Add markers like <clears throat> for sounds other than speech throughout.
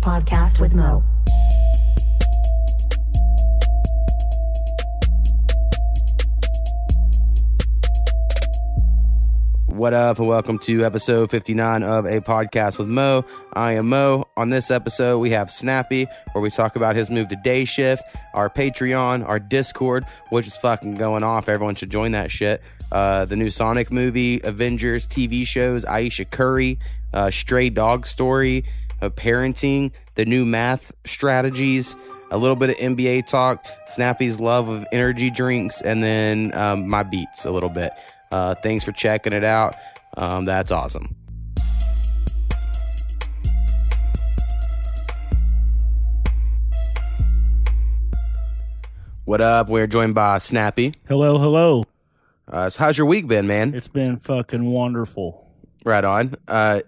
podcast with Mo. What up, and welcome to episode 59 of A Podcast with Mo. I am Mo. On this episode, we have Snappy, where we talk about his move to day shift, our Patreon, our Discord, which is fucking going off. Everyone should join that shit. Uh, the new Sonic movie, Avengers, TV shows, Ayesha Curry, uh, Stray Dog Story, uh, parenting, the new math strategies, a little bit of NBA talk, Snappy's love of energy drinks, and then um, my beats a little bit. Uh, thanks for checking it out. Um, that's awesome. What up? We're joined by Snappy. Hello, hello. Uh, so how's your week been, man? It's been fucking wonderful. Right on. Uh,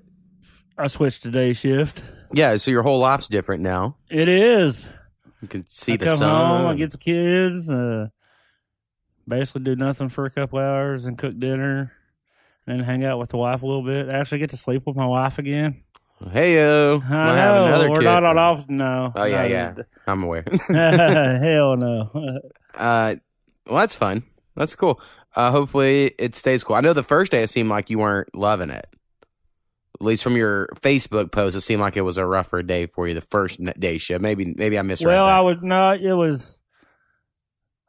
I switched to day shift. yeah, so your whole life's different now. It is. You can see I the come sun. home, I get the kids, uh, basically do nothing for a couple hours and cook dinner, and then hang out with the wife a little bit. Actually, get to sleep with my wife again. hey yo, I know, another we're kid. not on off. No. Oh, yeah, No. yeah. I'm aware. <laughs> <laughs> Hell no. Uh, well, that's fun. That's cool. Uh, hopefully it stays cool. I know the first day it seemed like you weren't loving it. At least from your Facebook post, it seemed like it was a rougher day for you. The first day shift. Maybe, maybe I misread well, that. I was not. It was.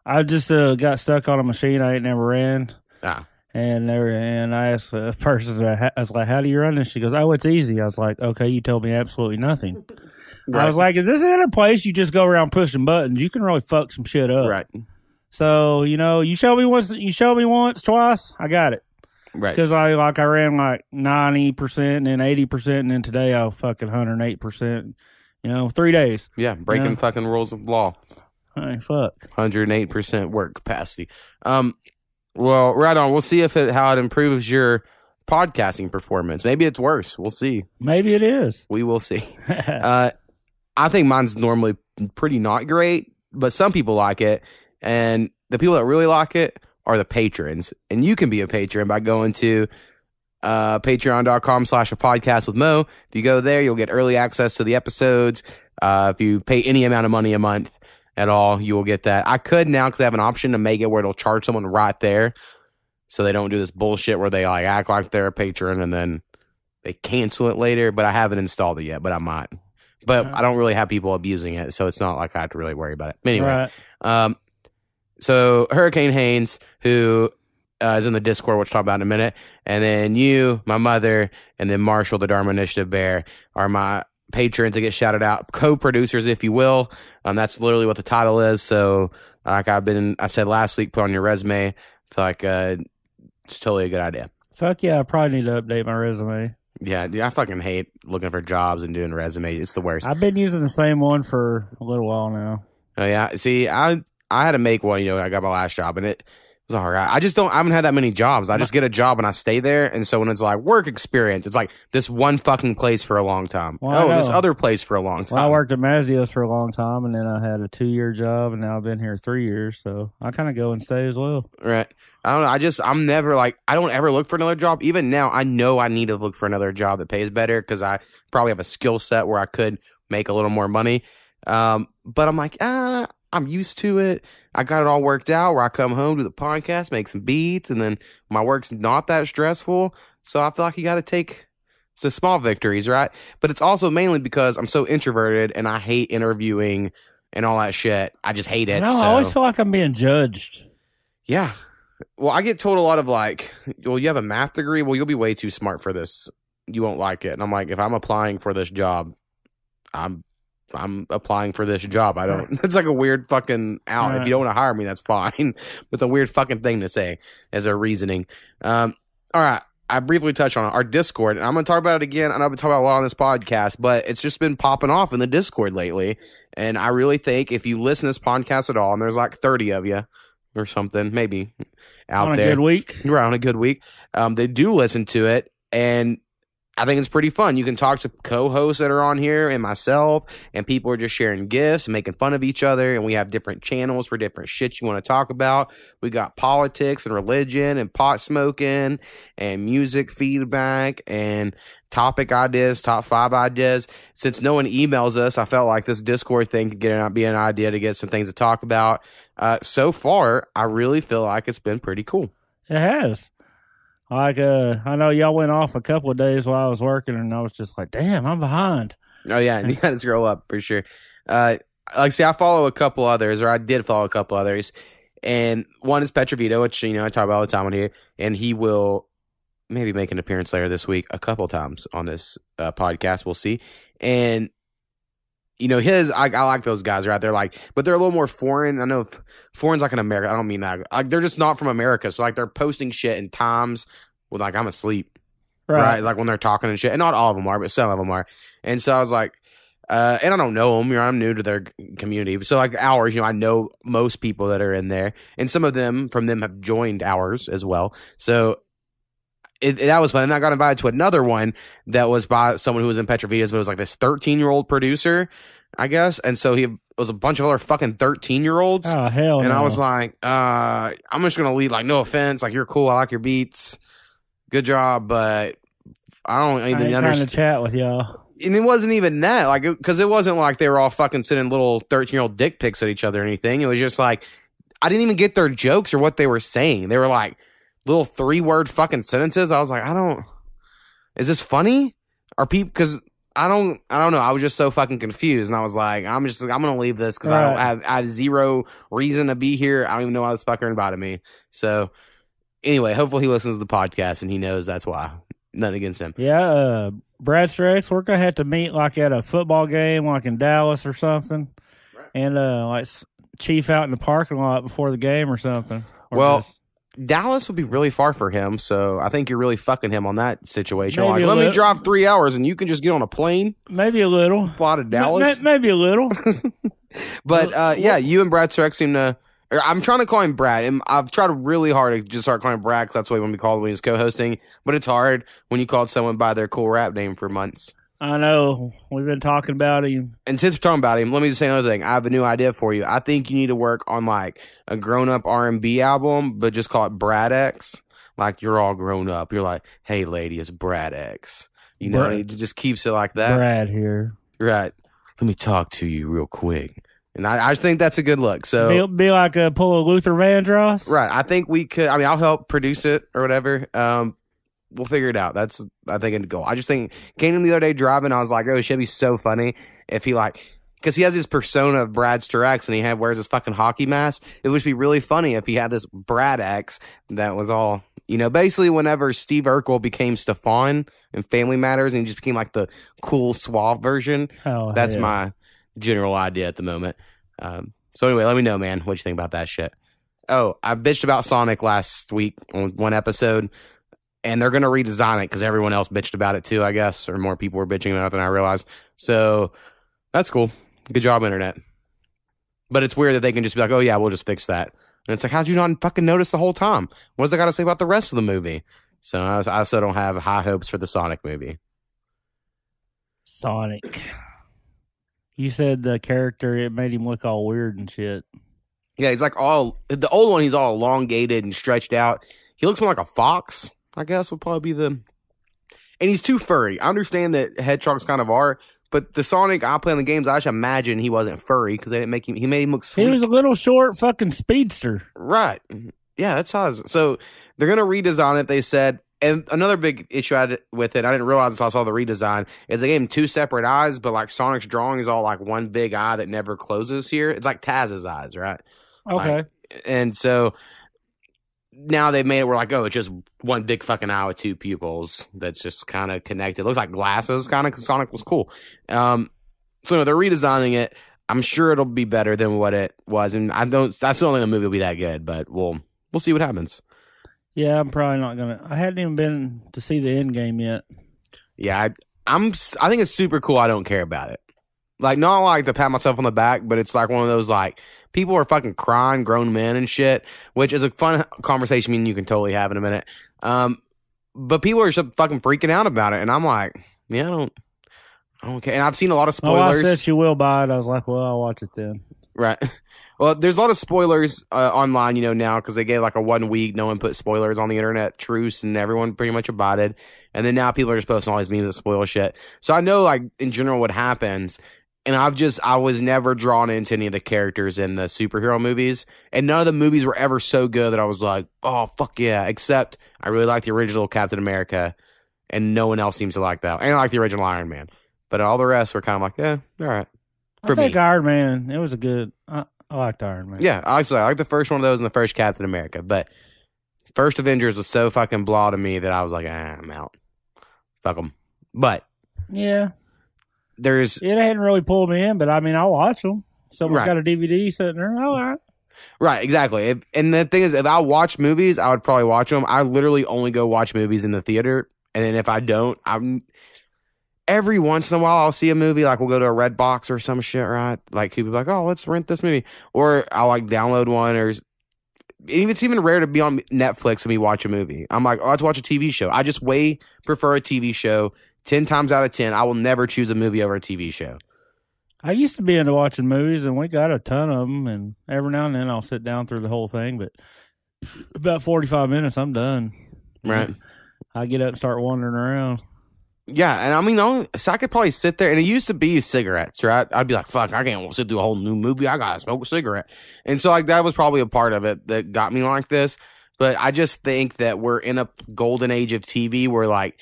I just uh, got stuck on a machine I ain't never ran. Ah. And there, and I asked a person, I was like, "How do you run this?" She goes, "Oh, it's easy." I was like, "Okay, you told me absolutely nothing." I was like, "Is this in a place you just go around pushing buttons? You can really fuck some shit up." right, So you know, you show me once, you show me once, twice, I got it. Right. Because I like I ran like ninety percent, and then eighty percent, and then today I fucking hundred eight percent. You know, three days. Yeah, breaking Yeah. fucking rules of law. Hey, fuck. 108% work capacity. Um, well, right on. We'll see if it how it improves your podcasting performance. Maybe it's worse. We'll see. Maybe it is. We will see. <laughs> Uh, I think mine's normally pretty not great, but some people like it, and the people that really like it are the patrons. And you can be a patron by going to uh, patreon.com slash a podcast with Mo. If you go there, you'll get early access to the episodes. Uh, if you pay any amount of money a month at all, you will get that. I could now because I have an option to make it where it'll charge someone right there. So they don't do this bullshit where they like act like they're a patron and then they cancel it later. But I haven't installed it yet, but I might. But I don't really have people abusing it, so it's not like I have to really worry about it. Anyway, Right. um, so Hurricane Haynes, who uh, is in the Discord, which we'll talk about in a minute, and then you, my mother, and then Marshall, the Dharma Initiative Bear, are my patrons that get shouted out, co-producers, if you will. Um, that's literally what the title is. So, like I've been, I said last week, put on your resume. I feel like uh, it's totally a good idea. Fuck yeah, I probably need to update my resume. Yeah, dude, I fucking hate looking for jobs and doing resumes. It's the worst. I've been using the same one for a little while now. Oh yeah. See, I I had to make one. You know, I got my last job, and it was all right. I just don't. I haven't had that many jobs. I just get a job and I stay there. And so when it's like work experience, it's like this one fucking place for a long time. Well, I oh, this other place for a long time. Well, I worked at Mazzio's for a long time, and then I had a two year job, and now I've been here three years. So I kind of go and stay as well. Right. I don't know. I just I'm never like I don't ever look for another job. Even now, I know I need to look for another job that pays better because I probably have a skill set where I could make a little more money. Um, but I'm like, ah, I'm used to it. I got it all worked out where I come home, do the podcast, make some beats, and then my work's not that stressful. So I feel like you got to take the small victories, right? But it's also mainly because I'm so introverted and I hate interviewing and all that shit. I just hate it. No, so. I always feel like I'm being judged. Yeah. Well, I get told a lot of like, well, you have a math degree. Well, you'll be way too smart for this. You won't like it. And I'm like, if I'm applying for this job, I'm I'm applying for this job. I don't. <laughs> It's like a weird fucking out. If you don't want to hire me, that's fine. <laughs> but a weird fucking thing to say as a reasoning. Um. All right. I briefly touched on our Discord, and I'm going to talk about it again. And I've been talking about it a lot on this podcast, but it's just been popping off in the Discord lately. And I really think if you listen to this podcast at all, and there's like 30 of you or something, maybe out there. on a there, good week. you're on a good week. Um, they do listen to it, and I think it's pretty fun. You can talk to co-hosts that are on here and myself, and people are just sharing gifts and making fun of each other. And we have different channels for different shit you want to talk about. We got politics and religion and pot smoking and music feedback and topic ideas, top five ideas. Since no one emails us, I felt like this Discord thing could get an, be an idea to get some things to talk about. Uh, so far, I really feel like it's been pretty cool. It has. Like, uh, I know y'all went off a couple of days while I was working, and I was just like, damn, I'm behind. Oh yeah, you got to scroll up for sure. Uh, like, see, I follow a couple others, or I did follow a couple others, and one is Petrovito, which you know I talk about all the time on here, and he will maybe make an appearance later this week, a couple times on this uh, podcast. We'll see, and you know his I, I like those guys right they're like but they're a little more foreign i know foreign's like an america i don't mean that like they're just not from america so like they're posting shit in times when like i'm asleep right. like when they're talking and shit and not all of them are but some of them are and so i was like uh, and I don't know them. You know, I'm new to their community. So like ours, you know, I know most people that are in there, and some of them from them have joined ours as well. So it, it, that was fun. And I got invited to another one that was by someone who was in Petrovitas, but it was like this 13 year old producer, I guess. And so he was a bunch of other fucking 13 year olds. Oh, hell And no. I was like, uh, I'm just going to lead, like, no offense. Like, you're cool. I like your beats. Good job. But I don't I even ain't trying to chat with y'all. And it wasn't even that. Like, because it wasn't like they were all fucking sending little 13 year old dick pics at each other or anything. It was just like, I didn't even get their jokes or what they were saying. They were like little three word fucking sentences. I was like, I don't, is this funny? Are people, because I don't, I don't know. I was just so fucking confused. And I was like, I'm just, I'm to leave this because I don't Right. have, I have zero reason to be here. I don't even know why this fucker invited me. So anyway, hopefully he listens to the podcast and he knows that's why. Nothing against him. Yeah, uh, Brad Strex, we're gonna have to meet like at a football game, like in Dallas or something, Right. and uh, like chief out in the parking lot before the game or something. Or Well, just- Dallas would be really far for him, so I think you're really fucking him on that situation. Maybe like, let me lit- drive three hours and you can just get on a plane, maybe a little, fly to Dallas. Ma- maybe a little. <laughs> <laughs> But uh, yeah, you and Brad Streck seem to. Or I'm trying to call him Brad, and I've tried really hard to just start calling him Brad because that's what he want to be called when he was co-hosting. But it's hard when you called someone by their cool rap name for months. I know we've been talking about him. And since we're talking about him, let me just say another thing. I have a new idea for you. I think you need to work on like a grown-up R&B album, but just call it Brad X. Like you're all grown up. You're like, hey, lady, it's Brad X. You know, Brad- and it just keeps it like that. Brad here. Right. Let me talk to you real quick. And I, I think that's a good look. So be, be like a pull a Luther Vandross. Right. I think we could. I mean, I'll help produce it or whatever. Um, we'll figure it out. That's I think a goal. I just think came in the other day driving. I was like, oh, it should be so funny if he like because he has his persona of Brad Sturex and he had wears his fucking hockey mask. It would be really funny if he had this Brad X that was all you know. Basically, whenever Steve Urkel became Stefan in Family Matters and he just became like the cool suave version. Oh, That's hell. my general idea at the moment. Um, so anyway, let me know, man, what you think about that shit. Oh, I bitched about Sonic last week on one episode, and they're gonna redesign it because everyone else bitched about it too, I guess, or more people were bitching about it than I realized. So that's cool. Good job, internet. But it's weird that they can just be like, "Oh yeah, we'll just fix that," and it's like, how'd you not fucking notice the whole time? What does that got to say about the rest of the movie? So I, I still don't have high hopes for the Sonic movie. Sonic. You said the character it made him look all weird and shit. Yeah, he's like all the old one. He's all elongated and stretched out. He looks more like a fox. I guess would probably be the. And he's too furry. I understand that hedgehogs kind of are, but the Sonic I play in the games, I just imagine he wasn't furry because they didn't make him. He made him look He was a little short fucking speedster. right. Yeah, that's how. So they're gonna redesign it. They said. And another big issue I had with it, I didn't realize until I saw the redesign, is they gave him two separate eyes, but like Sonic's drawing is all like one big eye that never closes here. It's like Taz's eyes, right? Okay. and so now they've made it where like oh it's just one big fucking eye with two pupils that's just kind of connected. Looks like glasses kind of because sonic was cool. Um so they're redesigning it. I'm sure it'll be better than what it was and i don't i still don't think the movie will be that good but we'll we'll see what happens. Yeah, I'm probably not gonna. I hadn't even been to see the end game yet. yeah I, i'm I think it's super cool. I don't care about it like not like to pat myself on the back but it's like one of those like people are fucking crying grown men and shit which is a fun conversation I mean you can totally have in a minute um but people are just fucking freaking out about it, and I'm like, yeah, I don't, I don't care. And I've seen a lot of My wife spoilers. said she will buy it. I was like, well, I'll watch it then. Right. <laughs> Well, there's a lot of spoilers uh, online, you know, now because they gave like a one week, no one put spoilers on the internet truce, and everyone pretty much abided. And then now people are just posting all these memes that spoil shit. So I know, like in general, what happens. And I've just, I was never drawn into any of the characters in the superhero movies, and none of the movies were ever so good that I was like, oh fuck yeah. Except I really like the original Captain America, and no one else seems to like that. And I like the original Iron Man, but all the rest were kind of like, yeah, all right. For I think me. Iron Man, it was a good. I, I liked Iron Man. Yeah, actually, I like the first one of those and the first Captain America, but first Avengers was so fucking blah to me that I was like, ah, I'm out. Fuck them. But yeah. There's It hadn't really pulled me in, but I mean, I'll watch them. Someone's Right. got a DVD sitting there. All right. right, exactly. If, and the thing is, if I watch movies, I would probably watch them. I literally only go watch movies in the theater, and then if I don't, I'm every once in a while I'll see a movie like we'll go to a red box or some shit, right? Like people be like, oh, let's rent this movie, or I'll like download one or. Even it's even rare to be on Netflix and me watch a movie. I'm like, oh, let's watch a TV show. I just way prefer a TV show. Ten times out of ten, I will never choose a movie over a TV show. I used to be into watching movies, and we got a ton of them. And every now and then, I'll sit down through the whole thing. But about forty-five minutes, I'm done. Right. I get up and start wandering around. Yeah, and I mean, only, so I could probably sit there, and it used to be cigarettes, right? I'd be like, "Fuck, I can't sit through a whole new movie. I gotta smoke a cigarette," and so like that was probably a part of it that got me like this. But I just think that we're in a golden age of TV where like,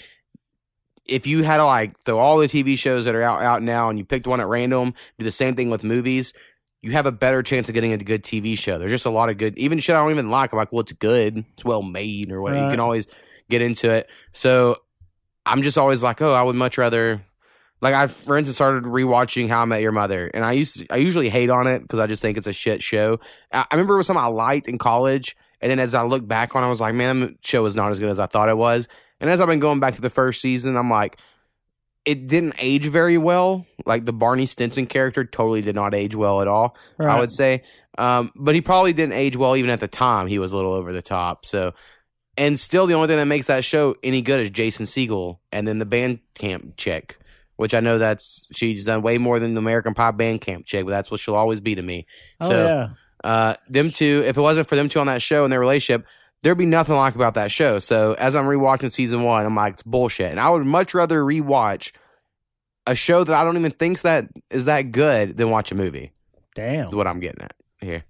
if you had to like throw all the TV shows that are out out now, and you picked one at random, do the same thing with movies. You have a better chance of getting a good TV show. There's just a lot of good, even shit I don't even like. I'm like, well, it's good, it's well made, or whatever. You can always get into it. So I'm just always like, oh, I would much rather. Like I, for instance, started rewatching How I Met Your Mother, and I used to, I usually hate on it because I just think it's a shit show. I, I remember it was something I liked in college, and then as I look back on, it, I was like, man, the show is not as good as I thought it was. And as I've been going back to the first season, I'm like, it didn't age very well. Like the Barney Stinson character totally did not age well at all. I would say. Um, but he probably didn't age well even at the time. He was a little over the top. So, and still the only thing that makes that show any good is Jason Segel and then the band camp chick, which I know that's she's done way more than the American Pie band camp chick, but that's what she'll always be to me. Oh so, yeah. uh, them two, if it wasn't for them two on that show and their relationship, there'd be nothing like about that show. So as I'm rewatching season one, I'm like, it's bullshit. And I would much rather rewatch a show that I don't even think that is that good than watch a movie. Damn. Is what I'm getting at here.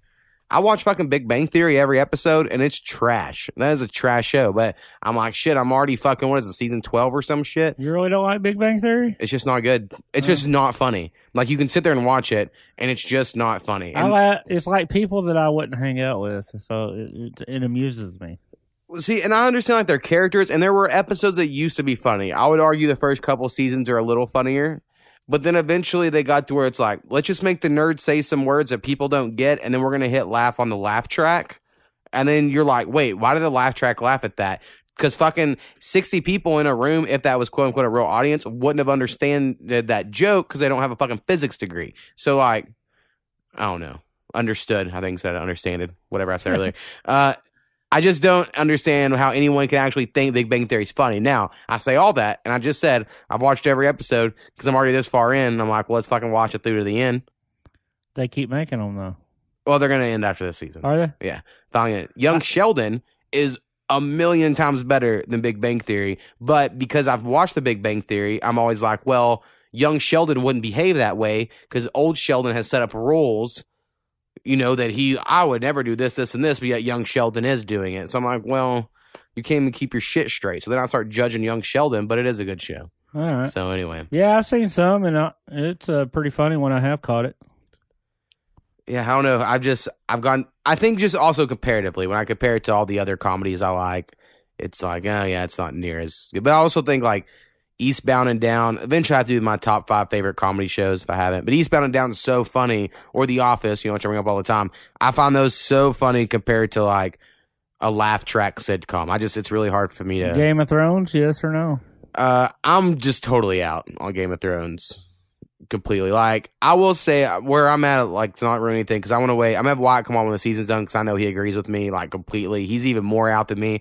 I watch fucking Big Bang Theory every episode and it's trash. That is a trash show. But I'm like, shit, I'm already fucking, what is it, season 12 or some shit? You really don't like Big Bang Theory? It's just not good. It's just not funny. Like you can sit there and watch it and it's just not funny. I And like, it's like people that I wouldn't hang out with, so it, it, it amuses me. see, and I understand like their characters and there were episodes that used to be funny. I would argue the first couple seasons are a little funnier. But then eventually they got to where it's like, let's just make the nerd say some words that people don't get, and then we're gonna hit laugh on the laugh track. And then you're like, wait, why did the laugh track laugh at that? Because fucking 60 people in a room, if that was quote unquote a real audience, wouldn't have understood that joke because they don't have a fucking physics degree. So, like, I don't know. Understood. I think said understand it. Whatever I said earlier. <laughs> Uh, I just don't understand how anyone can actually think Big Bang Theory is funny. Now, I say all that, and I just said I've watched every episode because I'm already this far in. And I'm like, well, let's fucking watch it through to the end. They keep making them though. Well, they're gonna end after this season. Are they? Yeah. Finally, Young <laughs> Sheldon is a million times better than Big Bang Theory, but because I've watched the Big Bang Theory, I'm always like, well, young Sheldon wouldn't behave that way because old Sheldon has set up rules. You know that he, I would never do this, this, and this, but yet young Sheldon is doing it. So I'm like, well, you can't even keep your shit straight. So then I start judging young Sheldon, but it is a good show. All right. So anyway, Yeah, I've seen some, and uh, it's uh, pretty funny when I have caught it. yeah, I don't know. I've just, I've gone. I think just also comparatively, when I compare it to all the other comedies I like, it's like, oh yeah, it's not near as. good. But I also think like Eastbound and Down. Eventually, I have to do my top five favorite comedy shows if I haven't. But Eastbound and Down is so funny, or The Office, you know, which I bring up all the time. I find those so funny compared to like a laugh track sitcom. I just, it's really hard for me to. Game of Thrones, yes or no? Uh, I'm just totally out on Game of Thrones. Completely. Like, I will say uh, where I'm at, like, to not ruin anything, because I want to wait. I'm going to have Wyatt come on when the season's done, because I know he agrees with me, like, completely. He's even more out than me.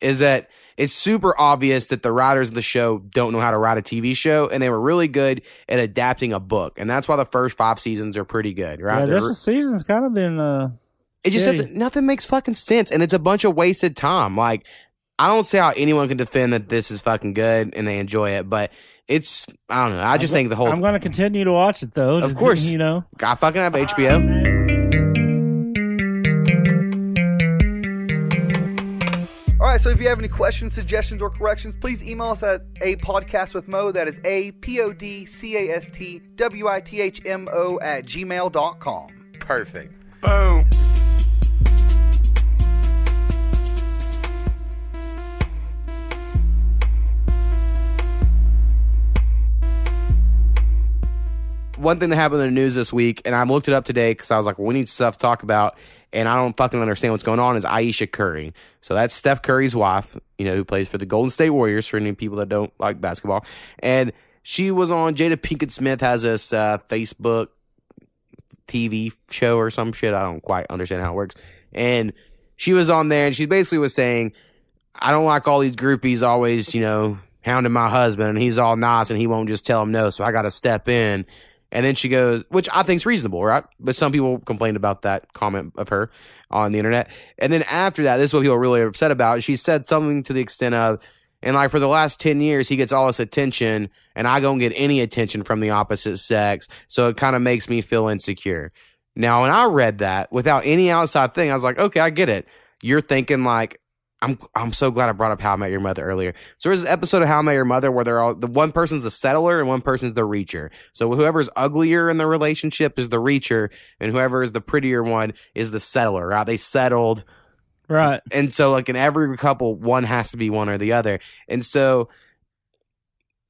Is that it's super obvious that the writers of the show don't know how to write a TV show, and they were really good at adapting a book, and that's why the first five seasons are pretty good, right? Yeah, this season's kind of been uh it just shitty. doesn't. Nothing makes fucking sense, and it's a bunch of wasted time. Like I don't see how anyone can defend that this is fucking good and they enjoy it, but it's I don't know. I just think the whole I'm going to continue to watch it though. Of course. <laughs> you know. I fucking have HBO. All right, so if you have any questions, suggestions, or corrections, please email us at a podcast with Mo. That is a p o d c a s t w i t h m o at gmail.com. Perfect. Boom. one thing that happened in the news this week, and I looked it up today because I was like, well, we need stuff to talk about, and I don't fucking understand what's going on, is Ayesha Curry. So that's Steph Curry's wife, you know, who plays for the Golden State Warriors, for any people that don't like basketball. And she was on, Jada Pinkett Smith has this uh, Facebook TV show or some shit. I don't quite understand how it works. And she was on there, and she basically was saying, I don't like all these groupies always, you know, hounding my husband, and he's all nice, and he won't just tell him no, so I got to step in. And then she goes, which I think's reasonable, right? But some people complained about that comment of her on the internet. And then after that, this is what people are really upset about. She said something to the extent of, and like for the last 10 years, he gets all this attention and I don't get any attention from the opposite sex. So it kind of makes me feel insecure. Now, when I read that without any outside thing, I was like, okay, I get it. You're thinking like, I'm I'm so glad I brought up How I Met Your Mother earlier. So there's an episode of How I Met Your Mother where they're all the one person's a settler and one person's the reacher. So whoever's uglier in the relationship is the reacher, and whoever is the prettier one is the settler. Right? They settled, Right. and so like in every couple, one has to be one or the other. And so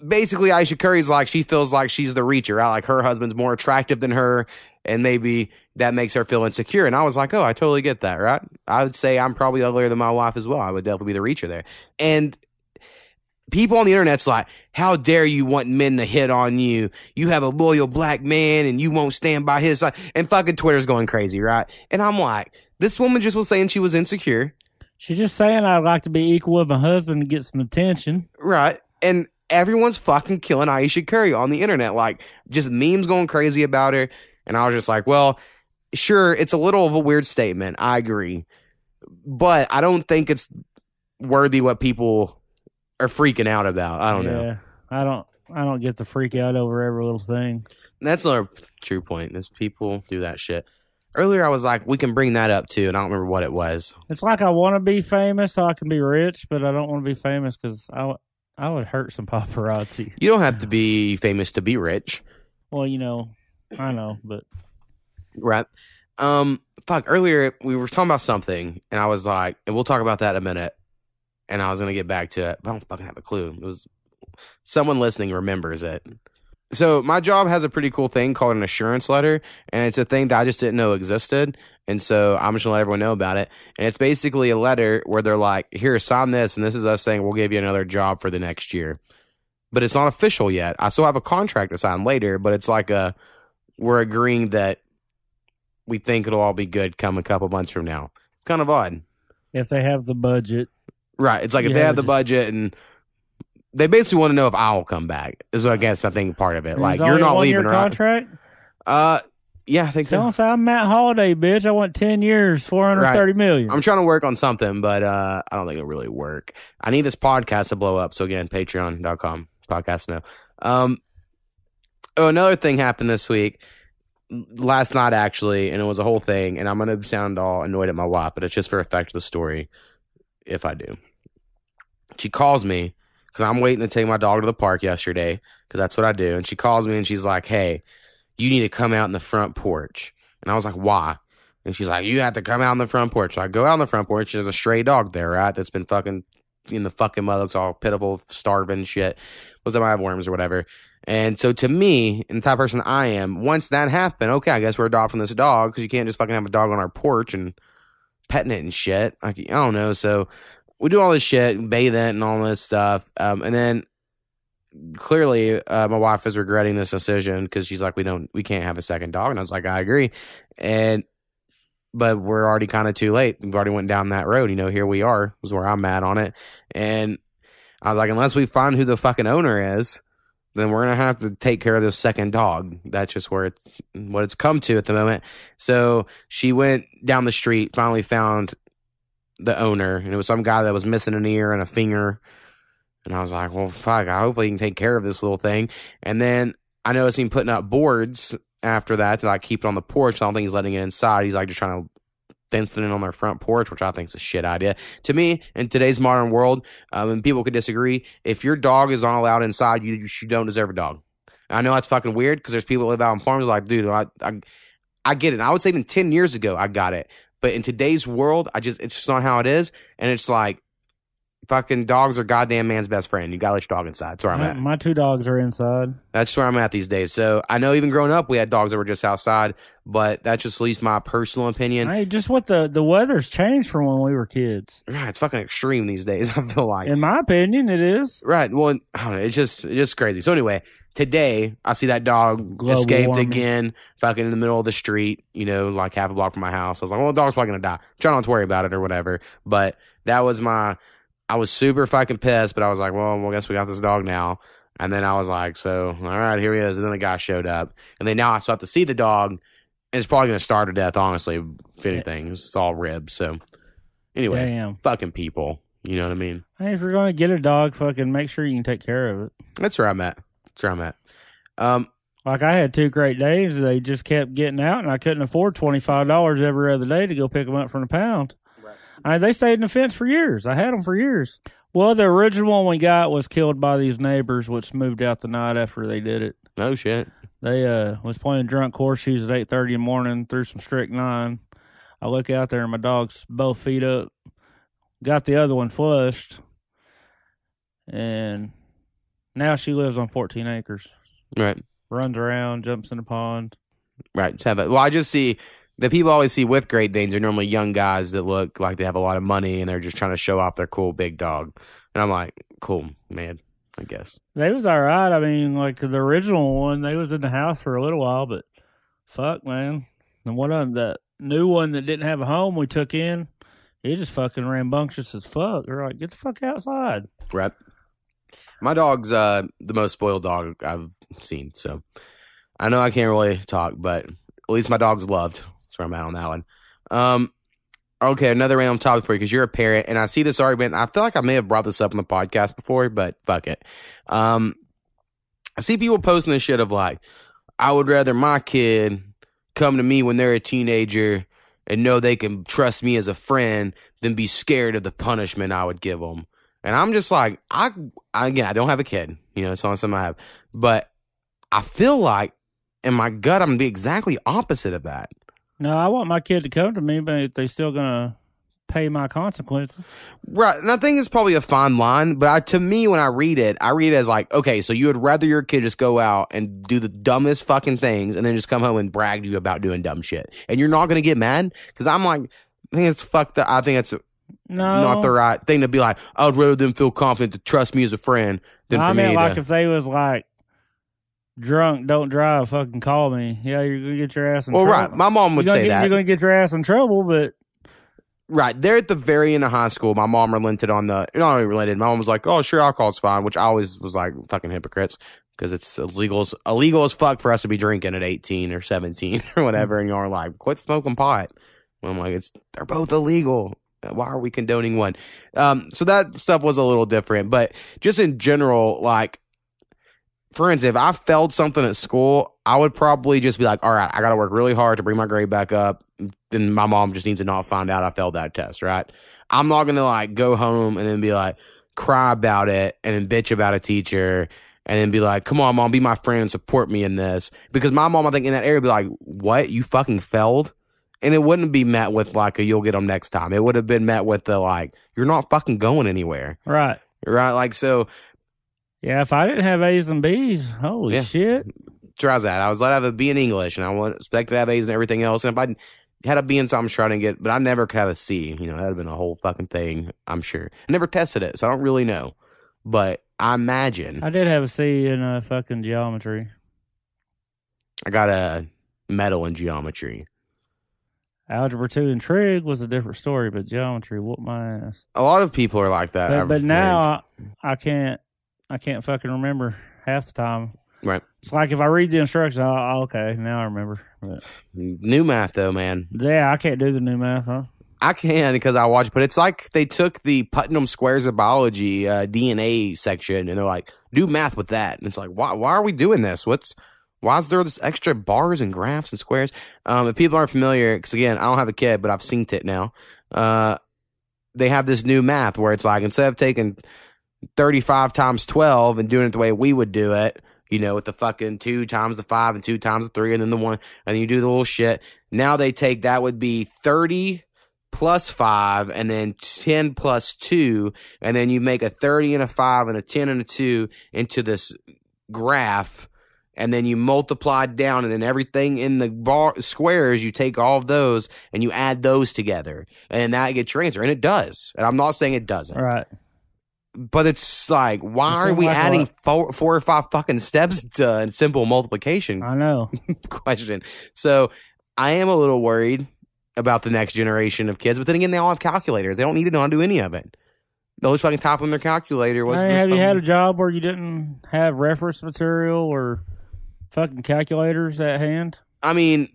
basically, Ayesha Curry's like she feels like she's the reacher. I Like her husband's more attractive than her, and maybe that makes her feel insecure. And I was like, oh, I totally get that, right? I would say I'm probably uglier than my wife as well. I would definitely be the reacher there. And people on the internet's like, how dare you want men to hit on you? You have a loyal black man and you won't stand by his side. And fucking Twitter's going crazy, right? And I'm like, this woman just was saying she was insecure, She's just saying I'd like to be equal with my husband and get some attention. right? And everyone's fucking killing Ayesha Curry on the internet, like just memes going crazy about her. And I was just like, well, sure, it's a little of a weird statement. I agree. But I don't think it's worthy what people are freaking out about. I don't know. I don't I don't get the freak out over every little thing. That's another true point. Is people do that shit. Earlier, I was like, we can bring that up too, and I don't remember what it was. It's like I want to be famous so I can be rich, but I don't want to be famous because I, I would hurt some <laughs> paparazzi. You don't have to be famous to be rich, Well, you know, I know, but right? Um, fuck. Earlier, we were talking about something, and I was like, and we'll talk about that in a minute. And I was gonna get back to it, but I don't fucking have a clue. It was someone listening remembers it. So my job has a pretty cool thing called an assurance letter, and it's a thing that I just didn't know existed. And so I'm just gonna let everyone know about it. And it's basically a letter where they're like, "Here, sign this," and this is us saying we'll give you another job for the next year. But it's not official yet. I still have a contract to sign later, but it's like a we're agreeing that we think it'll all be good come a couple months from now. It's kind of odd. if they have the budget, Right. It's like if they have have the budget and they basically want to know if I will come back. Is I guess I think part of it. Like you're not leaving, right? contract. Uh, yeah, I think so. us I'm Matt Holliday, bitch. I want ten years, four hundred thirty million. I'm trying to work on something, but uh, I don't think it'll really work. I need this podcast to blow up. So again, patreon.com podcast now. Um, oh, another thing happened this week last night actually, and it was a whole thing. And I'm gonna sound all annoyed at my wife, but it's just for effect of the story. If I do, she calls me because I'm waiting to take my dog to the park yesterday because that's what I do. And she calls me and she's like, "Hey, you need to come out in the front porch." And I was like, "Why?" And she's like, "You have to come out on the front porch." So I go out on the front porch. There's a stray dog there, right? That's been fucking in the fucking mud. Looks all pitiful, starving, shit. Looks like I have worms or whatever. And so to me, and the type of person I am, once that happened, okay, I guess we're adopting this dog because you can't just fucking have a dog on our porch and petting it and shit. Like I don't know. So we do all this shit, bathe it and all this stuff. Um, and then clearly, uh, my wife is regretting this decision because she's like, we don't, we can't have a second dog. And I was like, I agree. And but we're already kind of too late. We've already went down that road. You know, here we are. Is where I'm at on it. And I was like, unless we find who the fucking owner is, then we're gonna have to take care of this second dog. That's just where it's what it's come to at the moment. So she went down the street, finally found the owner, and it was some guy that was missing an ear and a finger. And I was like, well, fuck, I hopefully he can take care of this little thing. And then I noticed him putting up boards after that to like keep it on the porch. I don't think he's letting it inside. He's like just trying to fence it in on their front porch, which I think is a shit idea. To me, in today's modern world, um, and people could disagree, if your dog is not allowed inside, you you don't deserve a dog. I know that's fucking weird because there's people that live out on farms like, dude, I, I I get it. I would say even ten years ago I got it, but in today's world, I just it's just not how it is, and it's like fucking dogs are goddamn man's best friend. You gotta let your dog inside. That's where I'm My, at. my two dogs are inside. That's where I'm at these days. So I know even growing up, we had dogs that were just outside, but that's just at least my personal opinion. Hey, just what the the weather's changed from when we were kids. God, it's fucking extreme these days. <laughs> I feel like. In my opinion, it is. Right. Well, I don't know. It's just it's just crazy. So anyway, today I see that dog Global escaped warming. again, fucking in the middle of the street. You know, like half a block from my house. I was like, well, the dog's probably gonna die. Try not to worry about it or whatever. But that was my. I was super fucking pissed, but I was like, well, well, I guess we got this dog now. And then I was like, so all right, here he is. And then the guy showed up, and then now I still have to see the dog, and it's probably gonna starve to death. Honestly, if anything, it's all ribs. So anyway, Damn. fucking people. You know what I mean? Hey, if you're gonna get a dog, fucking make sure you can take care of it. That's where I'm at. That's where I'm at. Um, Like I had two great days. They just kept getting out, and I couldn't afford twenty five dollars every other day to go pick them up from the pound. I they stayed in the fence for years. I had them for years. Well, the original one we got was killed by these neighbors, which moved out the night after they did it. no shit. They uh was playing drunk horseshoes at eight thirty in the morning through some strychnine. I look out there and my dog's both feet up. Got the other one flushed, and now she lives on fourteen acres. Right. Runs around, jumps in the pond. Right. Just have it. Well, I just see the people I always see with Great Danes are normally young guys that look like they have a lot of money and they're just trying to show off their cool big dog. And I'm like, cool, man. I guess. They was all right. I mean, like the original one, they was in the house for a little while, but fuck, man. The one of the new one that didn't have a home we took in, he just fucking rambunctious as fuck. They're like, get the fuck outside. Right. My dog's uh the most spoiled dog I've seen. So I know I can't really talk, but at least my dog's loved. That's where I'm at on that one. Um, okay, another random topic for you because you're a parent, and I see this argument. I feel like I may have brought this up on the podcast before, but fuck it. Um, I see people posting this shit of like, I would rather my kid come to me when they're a teenager and know they can trust me as a friend than be scared of the punishment I would give them. And I'm just like, I, I again, I don't have a kid, you know, it's not something I have, but I feel like in my gut, I'm gonna be exactly opposite of that. No, I want my kid to come to me, but they're still gonna pay my consequences. Right. And I think it's probably a fine line, but I, to me, when I read it, I read it as like, okay, so you would rather your kid just go out and do the dumbest fucking things and then just come home and brag to you about doing dumb shit. And you're not going to get mad? Cause I'm like, I think it's fucked up. I think it's No, not the right thing to be like, I would rather them feel confident to trust me as a friend than me. I for mean, me like to. if they was like drunk, don't drive, fucking call me. Yeah, you're gonna get your ass in well, trouble. right. My mom would you're gonna say get, that. You're gonna get your ass in trouble, but Right. They're at the very end of high school. My mom relented on the, not only relented, my mom was like, oh, sure, alcohol's fine, which I always was like, fucking hypocrites. Because it's illegal as, illegal as fuck for us to be drinking at 18 or 17 <laughs> or whatever. Mm. And y'all are like, quit smoking pot. And I'm like, it's, they're both illegal. Why are we condoning one? Um, so that stuff was a little different. But just in general, like, friends, if I failed something at school, I would probably just be like, all right, I got to work really hard to bring my grade back up. Then my mom just needs to not find out I failed that test, right? I'm not going to like go home and then be like, cry about it and then bitch about a teacher and then be like, come on, mom, be my friend support me in this. Because my mom, I think in that area be like, what? You fucking failed? And it wouldn't be met with like a you'll get them next time. It would have been met with the like, you're not fucking going anywhere. right. Right? Like, so Yeah, if I didn't have A's and B's, holy Yeah. shit. tries that. I was let to have a B in English, and I would expect to have A's and everything else. And if I had a B in something, sure I didn't get, but I never could have a C. You know, that'd have been a whole fucking thing. I'm sure. I never tested it, so I don't really know. But I imagine I did have a C in uh, fucking geometry. I got a medal in geometry. Algebra two and trig was a different story, but geometry whooped my ass. A lot of people are like that. But, but now I, I can't. I can't fucking remember half the time. right? It's like if I read the instructions, oh, okay, now I remember. But New math though, man. yeah, I can't do the new math, huh? I can because I watch, but it's like they took the Punnett Squares of Biology uh, DNA section and they're like, do math with that. And it's like, why? Why are we doing this? What's why is there this extra bars and graphs and squares? Um, if people aren't familiar, because again, I don't have a kid, but I've seen it now. Uh, they have this new math where it's like instead of taking thirty-five times twelve and doing it the way we would do it, you know, with the fucking two times the five and two times the three and then the one, and you do the little shit. Now they take that would be thirty plus five and then 10 plus two. And then you make a 30 and a five and a 10 and a two into this graph. And then you multiply down and then everything in the bar squares, you take all of those and you add those together and that gets your answer. And it does. And I'm not saying it doesn't, All right. but it's like, why are we like adding four, four or five fucking steps <laughs> to a simple multiplication? I know. <laughs> question. So I am a little worried about the next generation of kids, but then again, they all have calculators. They don't need to know how to do any of it. They'll just fucking type on their calculator. What's Hey, have you had a job where you didn't have reference material or fucking calculators at hand? I mean,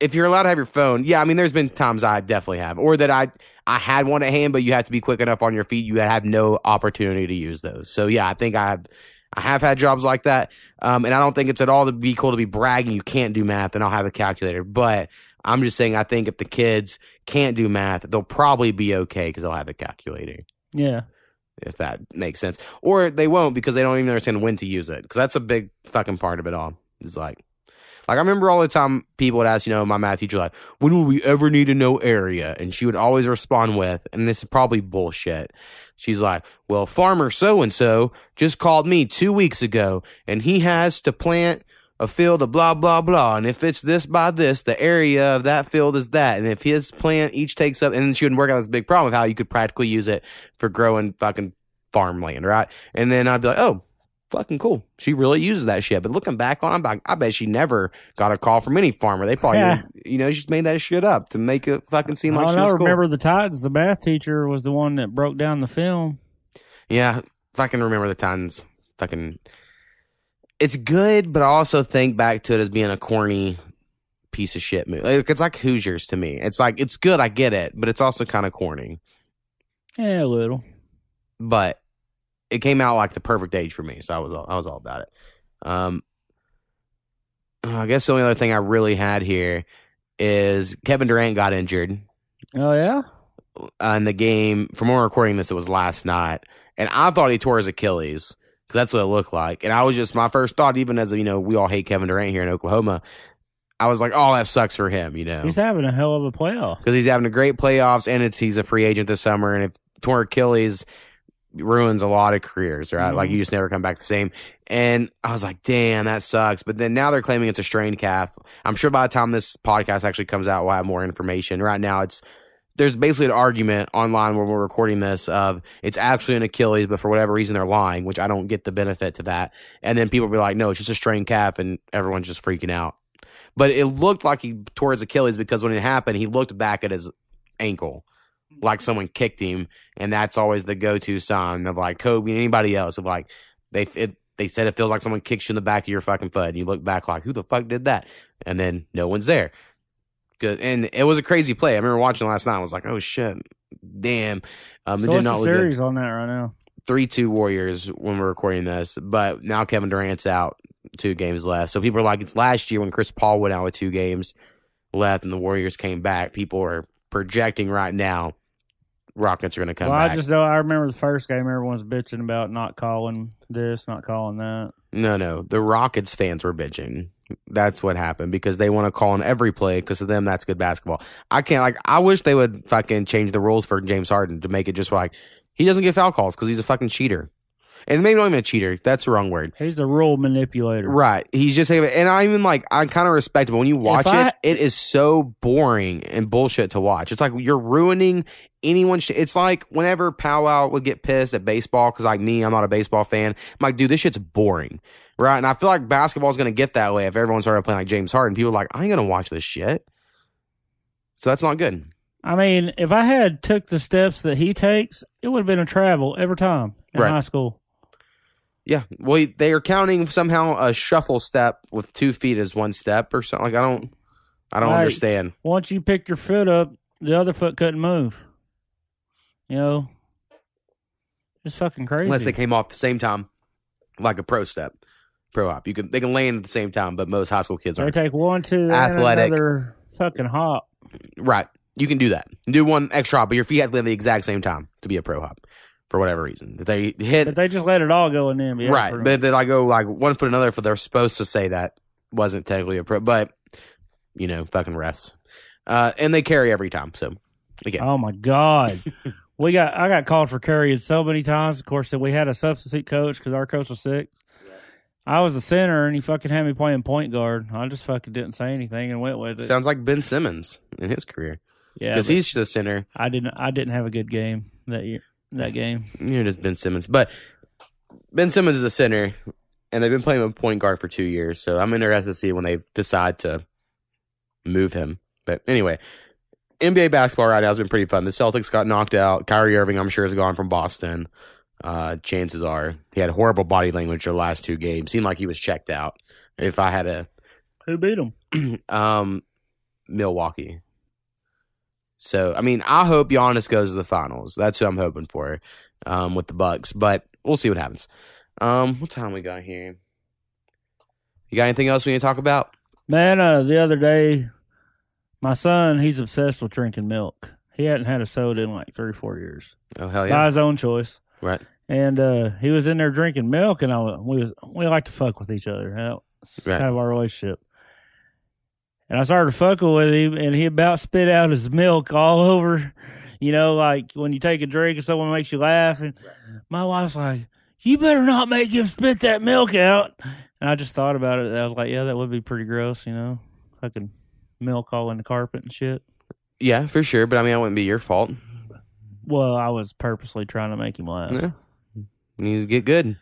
if you're allowed to have your phone, yeah. I mean, there's been times I definitely have, or that I I had one at hand, but you had to be quick enough on your feet. You had have no opportunity to use those. So yeah, I think I have I have had jobs like that, um, and I don't think it's at all to be cool to be bragging you can't do math and I'll have a calculator. But I'm just saying, I think if the kids can't do math, they'll probably be okay because they'll have a calculator. Yeah. If that makes sense. Or they won't because they don't even understand when to use it. Because that's a big fucking part of it all. It's like, like I remember all the time people would ask, you know, my math teacher, like, when will we ever need to know area? And she would always respond with, and this is probably bullshit. She's like, well, farmer so and so just called me two weeks ago, and he has to plant a field of blah blah blah, and if it's this by this, the area of that field is that, and if his plant each takes up, and then she wouldn't work out this big problem of how you could practically use it for growing fucking farmland, right? And then I'd be like, oh, fucking cool. She really uses that shit. But looking back on, it, I'm like, I bet she never got a call from any farmer. They probably, Yeah. you know, she's made that shit up to make it fucking seem like I she was know. cool. Remember the Titans? The math teacher was the one that broke down the film. Yeah, if I can remember the times, fucking, it's good, but I also think back to it as being a corny piece of shit movie. Like, it's like Hoosiers to me. It's like it's good, I get it, but it's also kind of corny. Yeah, a little. But it came out like the perfect age for me, so I was all I was all about it. Um, I guess the only other thing I really had here is Kevin Durant got injured. Oh yeah. uh, in the game. From when we're recording this, it was last night, and I thought he tore his Achilles because that's what it looked like. And I was just my first thought, even as you know, we all hate Kevin Durant here in Oklahoma. I was like, oh, that sucks for him, you know, He's having a hell of a playoff. because he's having a great playoffs, and it's he's a free agent this summer, and if torn Achilles ruins a lot of careers, right? Like Mhm. you just never come back the same. And I was like, damn, that sucks. But then now they're claiming it's a strained calf. I'm sure by the time this podcast actually comes out, we'll have more information. Right now, it's there's basically an argument online where we're recording this of it's actually an Achilles, but for whatever reason they're lying, which I don't get the benefit to that. And then people be like, no, it's just a strained calf, and everyone's just freaking out. But it looked like he tore his Achilles because when it happened, he looked back at his ankle like mm-hmm. someone kicked him, and that's always the go-to sign of like Kobe and anybody else of like they it, they said it feels like someone kicks you in the back of your fucking foot, and you look back like who the fuck did that, and then no one's there. Good, and it was a crazy play. I remember watching last night. I was like, oh shit, damn. Um, it did not the look good series on that right now? three two Warriors when we're recording this, but now Kevin Durant's out, two games left. So people are like, it's last year when Chris Paul went out with two games left and the Warriors came back. People are projecting right now Rockets are going to come well, back. I just know I remember the first game. Everyone's bitching about not calling this, not calling that. no, no, the Rockets fans were bitching. That's what happened because they want to call on every play because to them that's good basketball. I can't like. I wish they would fucking change the rules for James Harden to make it just like he doesn't get foul calls because he's a fucking cheater, and maybe not even a cheater. That's the wrong word. He's a rule manipulator. Right. He's just and I even like I kind of respect it. But when you watch I- it, it is so boring and bullshit to watch. It's like you're ruining anyone's. sh- It's like whenever Powwow would get pissed at baseball because like me, I'm not a baseball fan. I'm like, dude, this shit's boring, right? And I feel like basketball is gonna get that way if everyone started playing like James Harden. People are like, I ain't gonna watch this shit. So that's not good. I mean, if I had took the steps that he takes, it would have been a travel every time in Right. high school. Yeah. Well, they are counting somehow a shuffle step with two feet as one step or something. Like I don't, I don't Right. understand. Once you pick your foot up, the other foot couldn't move. You know, it's fucking crazy. Unless they came off the same time, like a pro step, pro hop. You can they can land at the same time, but most high school kids They aren't. take one, two, Athletic. another fucking hop. Right. You can do that. Do one extra hop, but your feet have to land at the exact same time to be a pro hop for whatever reason. If they hit But they just let it all go in the NBA. right, but if they like go like one foot another foot, they're supposed to say that wasn't technically a pro, but you know, fucking refs. Uh, and they carry every time. So again, Oh my god, <laughs> we got I got called for carrying so many times. Of course, that we had a substitute coach because our coach was sick. I was the center, and he fucking had me playing point guard. I just fucking didn't say anything and went with it. sounds like Ben Simmons in his career yeah, because he's the center. I didn't. I didn't have a good game that year. That game. You're just Ben Simmons, but Ben Simmons is a center, and they've been playing him point guard for two years. So I'm interested to see when they decide to move him. But anyway, NBA basketball right now has been pretty fun. The Celtics got knocked out. Kyrie Irving, I'm sure, is gone from Boston. Uh, chances are he had horrible body language the last two games. Seemed like he was checked out. If I had a Who beat him? <clears throat> um, Milwaukee. So I mean, I hope Giannis goes to the finals. That's who I'm hoping for um, with the Bucks. But we'll see what happens. Um, what time we got here? You got anything else we need to talk about? Man, uh, the other day, my son he's obsessed with drinking milk. He hadn't had a soda in like three, four years. Oh hell yeah! By his own choice. Right. and uh, he was in there drinking milk, and I wa- we was we like to fuck with each other. That's Right. kind of our relationship. And I started fucking with him, and he about spit out his milk all <laughs> over. You know, like when you take a drink and someone makes you laugh, and my wife's like, "You better not make him spit that milk out." And I just thought about it. I was like, "Yeah, that would be pretty gross." You know, fucking milk all in the carpet and shit. Yeah, for sure. But I mean, that wouldn't be your fault. Well, I was purposely trying to make him laugh. Yeah. You need to get good.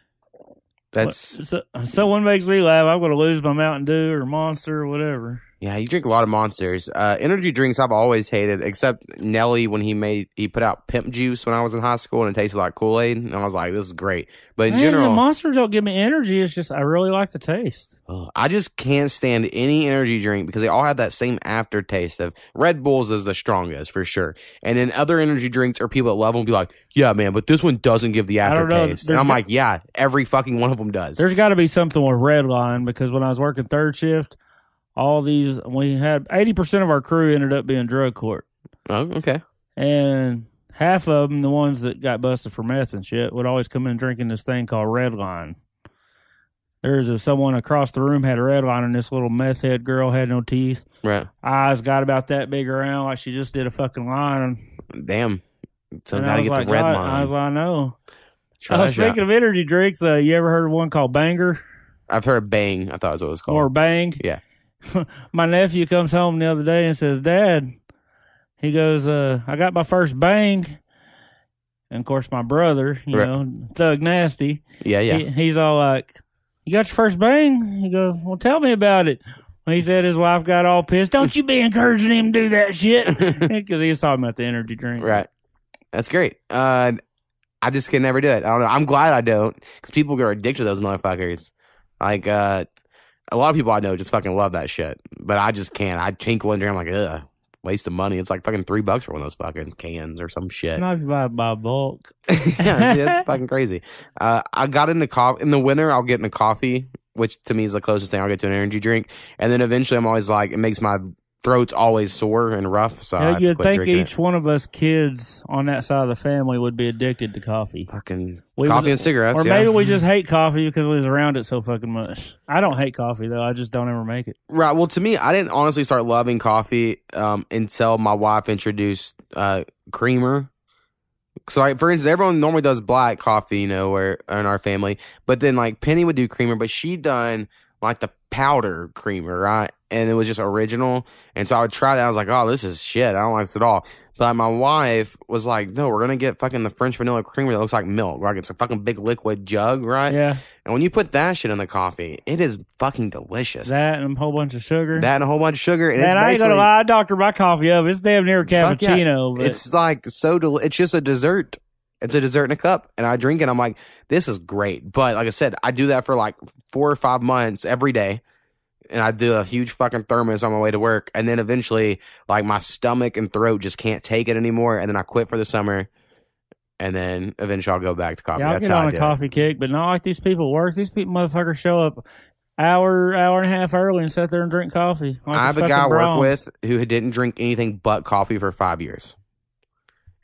That's so, someone makes me laugh. I'm going to lose my Mountain Dew or Monster or whatever. Yeah, you drink a lot of monsters. Uh, energy drinks I've always hated, except Nelly when he made he put out Pimp Juice when I was in high school and it tasted like Kool Aid, and I was like, this is great. But in Man, general, the monsters don't give me energy. It's just I really like the taste. ugh, I just can't stand any energy drink because they all have that same aftertaste of Red Bulls is the strongest for sure, and then other energy drinks are people that love them be like, yeah, man, but this one doesn't give the I don't know. aftertaste, and I'm got- like, yeah, every fucking one of them does. There's got to be something with Redline because when I was working third shift, all these we had eighty percent of our crew ended up being drug court, Oh, okay, and half of them, the ones that got busted for meth and shit, would always come in drinking this thing called red line There's a, someone across the room had a red line and this little meth head girl had no teeth. right, Eyes got about that big around, like she just did a fucking line. damn. So and gotta was get like, the red line. I was like, I know. Try Uh, speaking of energy drinks, uh, you ever heard of one called Banger I've heard Bang. I thought was what it was called. or Bang? Yeah. <laughs> my nephew comes home the other day and says, "Dad," he goes, uh, "I got my first Bang." And of course, my brother, you Right. know, Thug Nasty, yeah, yeah. he, he's all like, "You got your first Bang?" He goes, "Well, tell me about it." He said his wife got all pissed. Don't you be encouraging him to do that shit <laughs> <laughs> because he was talking about the energy drink. Right. That's great. Uh, I just can never do it. I don't know. I'm glad I don't because people get addicted to those motherfuckers. Like, uh, a lot of people I know just fucking love that shit, but I just can't. I chink one drink. I'm like, ugh, waste of money. It's like fucking three bucks for one of those fucking cans or some shit. Not if you buy by bulk. <laughs> yeah, see, that's <laughs> fucking crazy. Uh, I got into coffee in the winter. I'll get into coffee, which to me is the closest thing I'll get to an energy drink. And then eventually, I'm always like, it makes my throat's always sore and rough. So Yeah, you'd think each one of us kids on that side of the family would be addicted to coffee. it. fucking We coffee was- and cigarettes. Or yeah. maybe we just hate coffee because we was around it so fucking much. I don't hate coffee though. I just don't ever make it. Right. Well, to me, I didn't honestly start loving coffee um, until my wife introduced uh, creamer. So, like for instance, everyone normally does black coffee, you know, where in our family, but then like Penny would do creamer, but she done like the powder creamer, right? And it was just original. And so I would try that. I was like, oh, this is shit. I don't like this at all. But my wife was like, no, we're gonna get fucking the French vanilla creamer that looks like milk. Like it's a fucking big liquid jug, right? Yeah, And when you put that shit in the coffee, it is fucking delicious. That, and a whole bunch of sugar. That and a whole bunch of sugar. And it's Man, I ain't gonna lie, I doctored my coffee up. It's damn near a yeah. cappuccino. But it's like so del- it's just a dessert it's a dessert in a cup and i drink it i'm like this is great but like i said i do that for like four or five months every day and i do a huge fucking thermos on my way to work and then eventually like my stomach and throat just can't take it anymore and then i quit for the summer and then eventually i'll go back to coffee yeah, I'll that's get how on i a do coffee kick, but not like these people work. These people motherfuckers show up hour, hour and a half early and sit there and drink coffee. Like i have a guy i work with who didn't drink anything but coffee for five years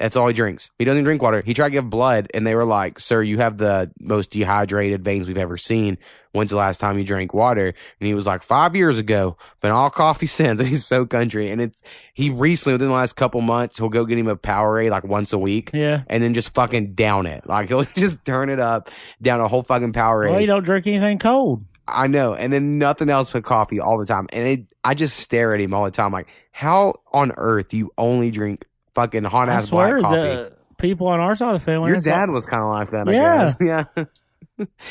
That's all he drinks. He doesn't drink water. He tried to give blood, and they were like, "Sir, you have the most dehydrated veins we've ever seen. When's the last time you drank water?" And he was like, five years ago. Been all coffee since." And he's so country. And it's he recently, within the last couple months, he'll go get him a Powerade like once a week, Yeah. and then just fucking down it. Like <laughs> he'll just turn it up, down a whole fucking Powerade. Well, you don't drink anything cold. I know, and then nothing else but coffee all the time. And it, I just stare at him all the time, like, how on earth do you only drink fucking hot ass black coffee? the people on our side of the family. Your dad like, was kind of like that, I Yeah. guess. <laughs> Yeah.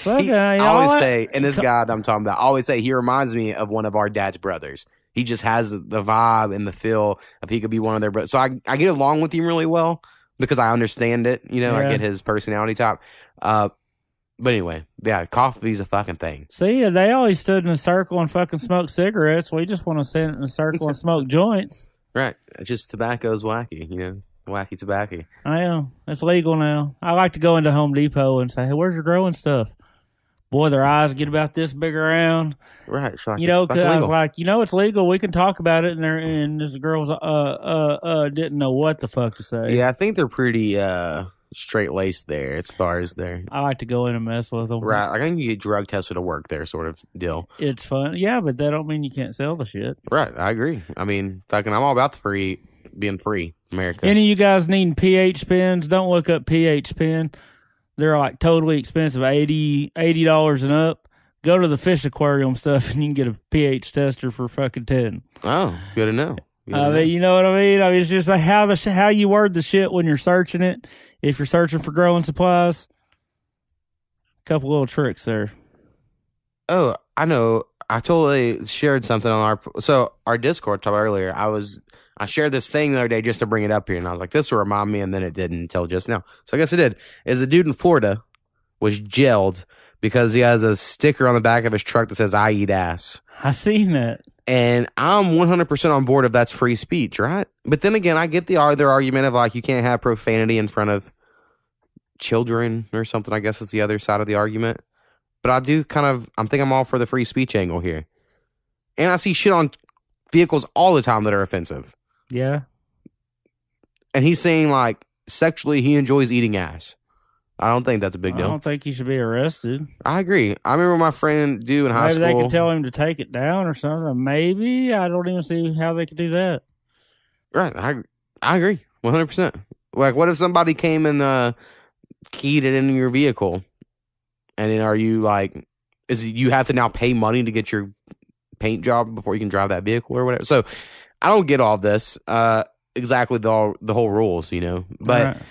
fuck, He- uh, I always say, and this guy that I'm talking about, I always say he reminds me of one of our dad's brothers. He just has the vibe and the feel of he could be one of their brothers. So I, I get along with him really well because I understand it. You know, I get his personality type. Uh, but anyway, yeah, coffee's a fucking thing. See, they always stood in a circle and fucking smoked cigarettes. We just want to sit in a circle and smoke joints. Right. Just tobacco's wacky, you know, wacky tobacco. I am. It's legal now. I like to go into Home Depot and say, "Hey, where's your growing stuff?" Boy, their eyes get about this big around. Right. Like, You know, it's 'cause I was like, you know, it's legal. We can talk about it. And there, and this girl's, uh, uh, uh, didn't know what the fuck to say. yeah, I think they're pretty uh straight laced there as far as their I like to go in and mess with them. right. I think you get drug tested to work there, sort of deal. It's fun. Yeah, but that don't mean you can't sell the shit. Right. I agree. I mean, fucking, I'm all about the free being free, America. Any of you guys needing pH pens? Don't look up pH pen. They're like totally expensive, 80 dollars and up. Go to the fish aquarium stuff, <laughs> and you can get a pH tester for fucking ten. oh, good to know. I mean, uh, you know what I mean? I mean, it's just like how the sh- how you word the shit when you're searching it. If you're searching for growing supplies, a couple little tricks there. Oh, I know. I totally shared something on our so our Discord about earlier. I was I shared this thing the other day just to bring it up here, and I was like, "This will remind me," and then it didn't until just now. So I guess it did. Is a dude in Florida was jailed because he has a sticker on the back of his truck that says "I eat ass," I seen that. And I'm 100 percent on board if that's free speech, right? But then again, I get the other argument of like you can't have profanity in front of children or something. I guess is the other side of the argument. But I do kind of, I'm think I'm all for the free speech angle here. And I see shit on vehicles all the time that are offensive. Yeah, And he's saying like sexually he enjoys eating ass. I don't think that's a big deal. I don't think he should be arrested. I agree. I remember my friend do in high school. Maybe they could tell him to take it down or something. Maybe I don't even see how they could do that. right. I I agree. 100%. Like what if somebody came and uh keyed it into your vehicle? And then are you like is it, you have to now pay money to get your paint job before you can drive that vehicle or whatever. So I don't get all this. Uh exactly the all, the whole rules, you know. But Right.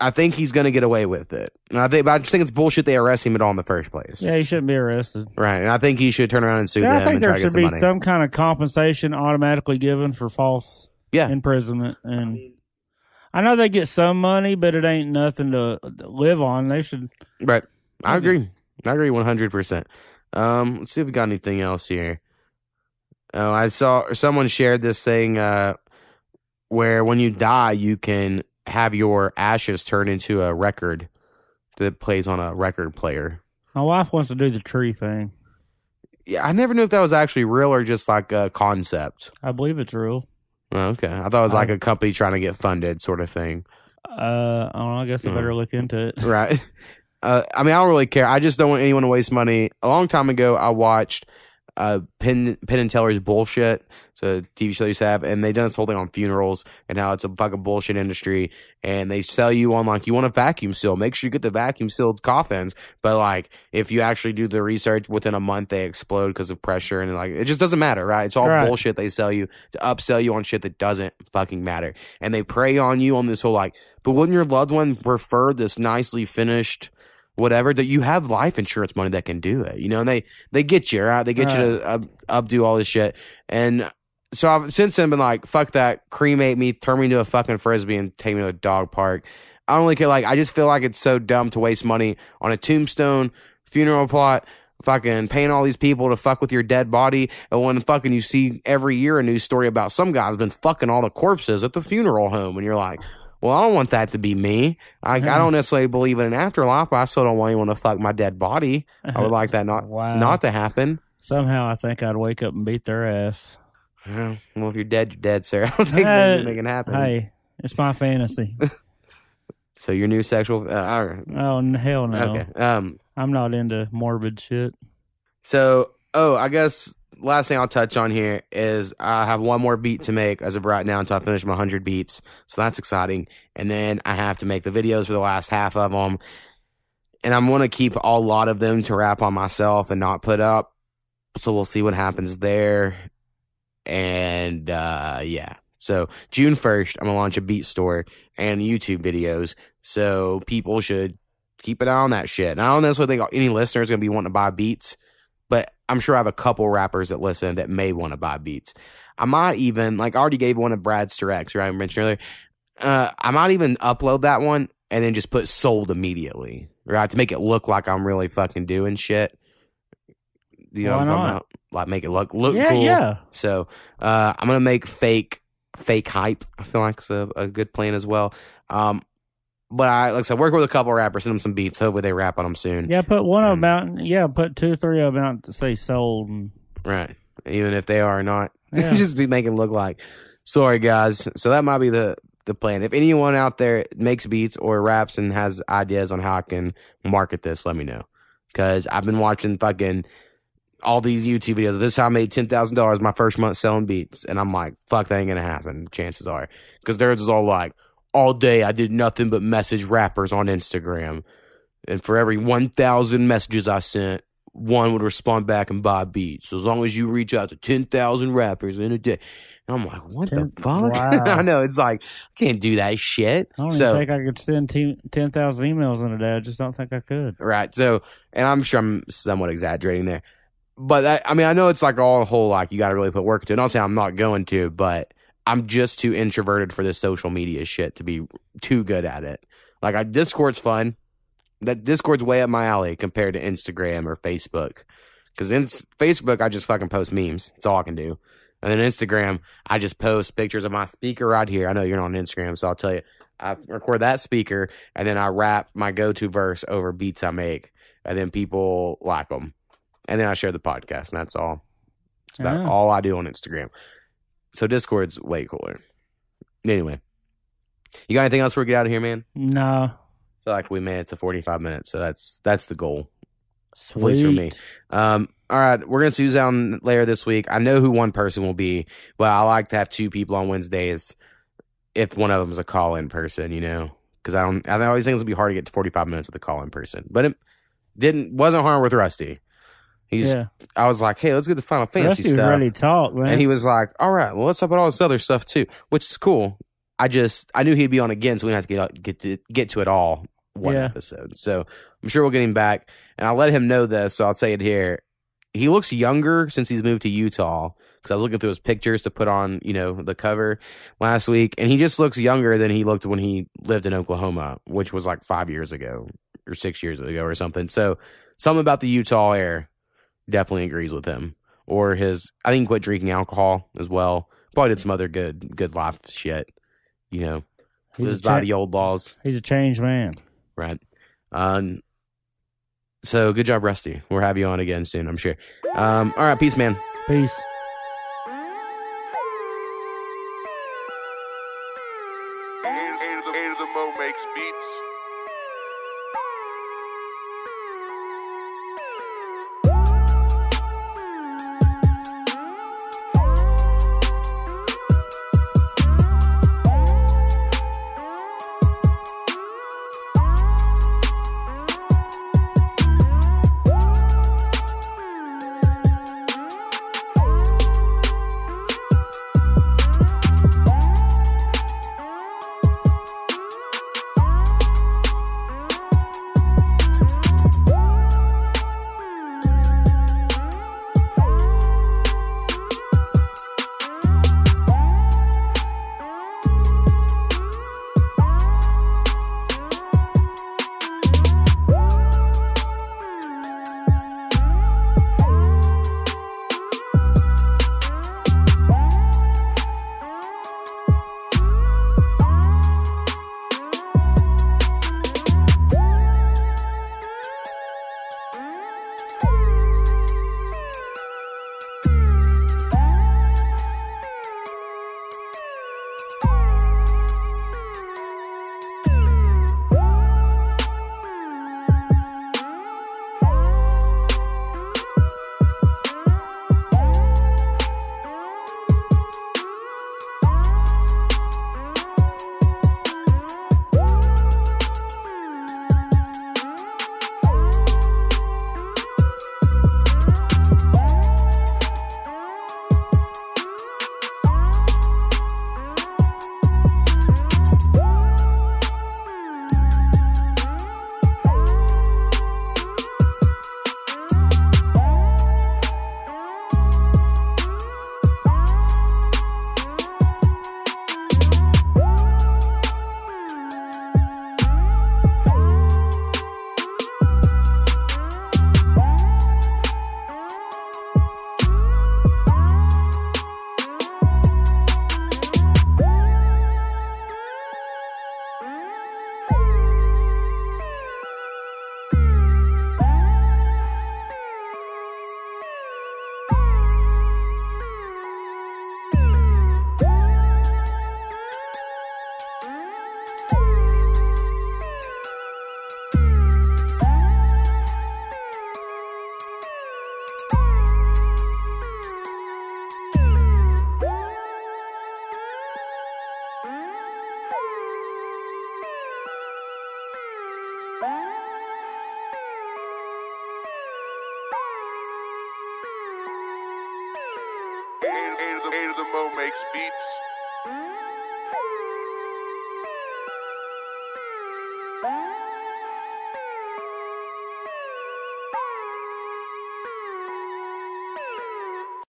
I think he's going to get away with it. And I think, but I just think it's bullshit they arrest him at all in the first place. yeah, he shouldn't be arrested. Right. And I think he should turn around and sue See, them I think and try there to should some be money. some kind of compensation automatically given for false Yeah. imprisonment. And I know they get some money, but it ain't nothing to to live on. They should. Right. I agree. I agree 100%. Um, let's see if we got anything else here. Oh, I saw someone shared this thing uh, where when you die, you can have your ashes turn into a record that plays on a record player. My wife wants to do the tree thing. Yeah, I never knew if that was actually real or just like a concept. I believe it's real. Oh, okay. I thought it was like I- a company trying to get funded sort of thing. Uh, I don't know. I guess I Mm. better look into it. Right. <laughs> Uh, I mean, I don't really care. I just don't want anyone to waste money. A long time ago, I watched uh, Penn Penn and Teller's bullshit. It's a TV show they used to have, and they done this whole thing on funerals and how it's a fucking bullshit industry. And they sell you on like you want a vacuum seal, make sure you get the vacuum sealed coffins. But like if you actually do the research within a month, they explode because of pressure and like it just doesn't matter, right? It's all Right. bullshit they sell you to upsell you on shit that doesn't fucking matter. And they prey on you on this whole like, but wouldn't your loved one prefer this nicely finished? Whatever that you have life insurance money that can do it, you know, and they they get you right. They get you to up, updo all this shit, and so I've since then been like, fuck that, cremate me, turn me into a fucking frisbee, and take me to a dog park. I don't really care. Like, I just feel like it's so dumb to waste money on a tombstone, funeral plot, fucking paying all these people to fuck with your dead body. And when fucking you see every year a news story about some guy's been fucking all the corpses at the funeral home, and you're like, well, I don't want that to be me. I, I don't <laughs> necessarily believe in an afterlife, but I still don't want anyone to fuck my dead body. I would like that not <laughs> Wow. not to happen. Somehow I think I'd wake up and beat their ass. Yeah, Well, if you're dead, you're dead, sir. <laughs> I don't think Uh, that can happen. Hey, it's my fantasy. So your new sexual. Uh, oh hell no! Okay. Um. I'm not into morbid shit. So, oh, I guess last thing I'll touch on here is I have one more beat to make as of right now until I finish my hundred beats. So that's exciting. And then I have to make the videos for the last half of them, and I'm going to keep a lot of them to rap on myself and not put up. So we'll see what happens there. And uh yeah. So June 1st, I'm gonna launch a beat store and YouTube videos. So people should keep an eye on that shit. And I don't necessarily think any listener is gonna be wanting to buy beats, I'm sure I have a couple rappers that listen that may want to buy beats. I might even like I already gave one of Brad Sturex, right? I mentioned earlier. Uh, I might even upload that one and then just put sold immediately, right? To make it look like I'm really fucking doing shit. You know Why what I'm talking not? about? Like make it look look yeah, cool. yeah. So uh, I'm gonna make fake fake hype. I feel like it's a, a good plan as well. Um, but I like I said, work with a couple rappers, send them some beats. Hopefully they rap on them soon. Yeah, put one of them out. Yeah, put two, three of them out to say sold. And, Right. Even if they are not, <laughs> Yeah. just be making look like. Sorry guys. So that might be the the plan. If anyone out there makes beats or raps and has ideas on how I can market this, let me know. Because I've been watching fucking all these YouTube videos. This is how I made ten thousand dollars my first month selling beats, and I'm like, fuck, that ain't gonna happen. Chances are, because theirs is all like, all day I did nothing but message rappers on Instagram, and for every one thousand messages I sent, one would respond back and buy beats. So as long as you reach out to ten thousand rappers in a day, and I'm like, what Ten- the fuck? <laughs> wow. I know it's like I can't do that shit. I don't so even think I could send te- 10,000 emails in a day. I just don't think I could. Right. So, and I'm sure I'm somewhat exaggerating there, but that, I mean, I know it's like all a whole like you got to really put work into. it. Not saying I'm not going to, but I'm just too introverted for this social media shit to be too good at it. Like, I, Discord's fun. That Discord's way up my alley compared to Instagram or Facebook. Because in Facebook, I just fucking post memes. That's all I can do. And then Instagram, I just post pictures of my speaker right here. I know you're not on Instagram, so I'll tell you. I record that speaker and then I rap my go-to verse over beats I make, and then people like them, and then I share the podcast, and that's all. It's about all I do on Instagram. So Discord's way cooler. Anyway, you got anything else before we get out of here, man? No. I feel like we made it to 45 minutes, so that's that's the goal. Sweet. least for me. Um, all right, we're gonna see down later this week. I know who one person will be, but I like to have two people on Wednesdays if one of them is a call in person, you know, because I don't. I always think it's gonna be hard to get to forty five minutes with a call in person, but it didn't wasn't hard with Rusty. He's. Yeah. I was like, hey, let's get the Final Fantasy Rusty stuff, to talk, man. and he was like, all right, well, let's talk about all this other stuff too, which is cool. I just I knew he'd be on again, so we didn't have to get get to get to it all one Yeah. episode. So I'm sure we'll get him back, and I'll let him know this. So I'll say it here. He looks younger since he's moved to Utah because I was looking through his pictures to put on, you know, the cover last week, and he just looks younger than he looked when he lived in Oklahoma, which was like five years ago or six years ago or something. So something about the Utah air definitely agrees with him. Or his, I think quit drinking alcohol as well. Probably did some other good, good life shit. You know, he's, lives a by the old laws, he's a changed man. right? Um, so good job, Rusty. We'll have you on again soon, I'm sure. Um, all right, peace, man. Peace.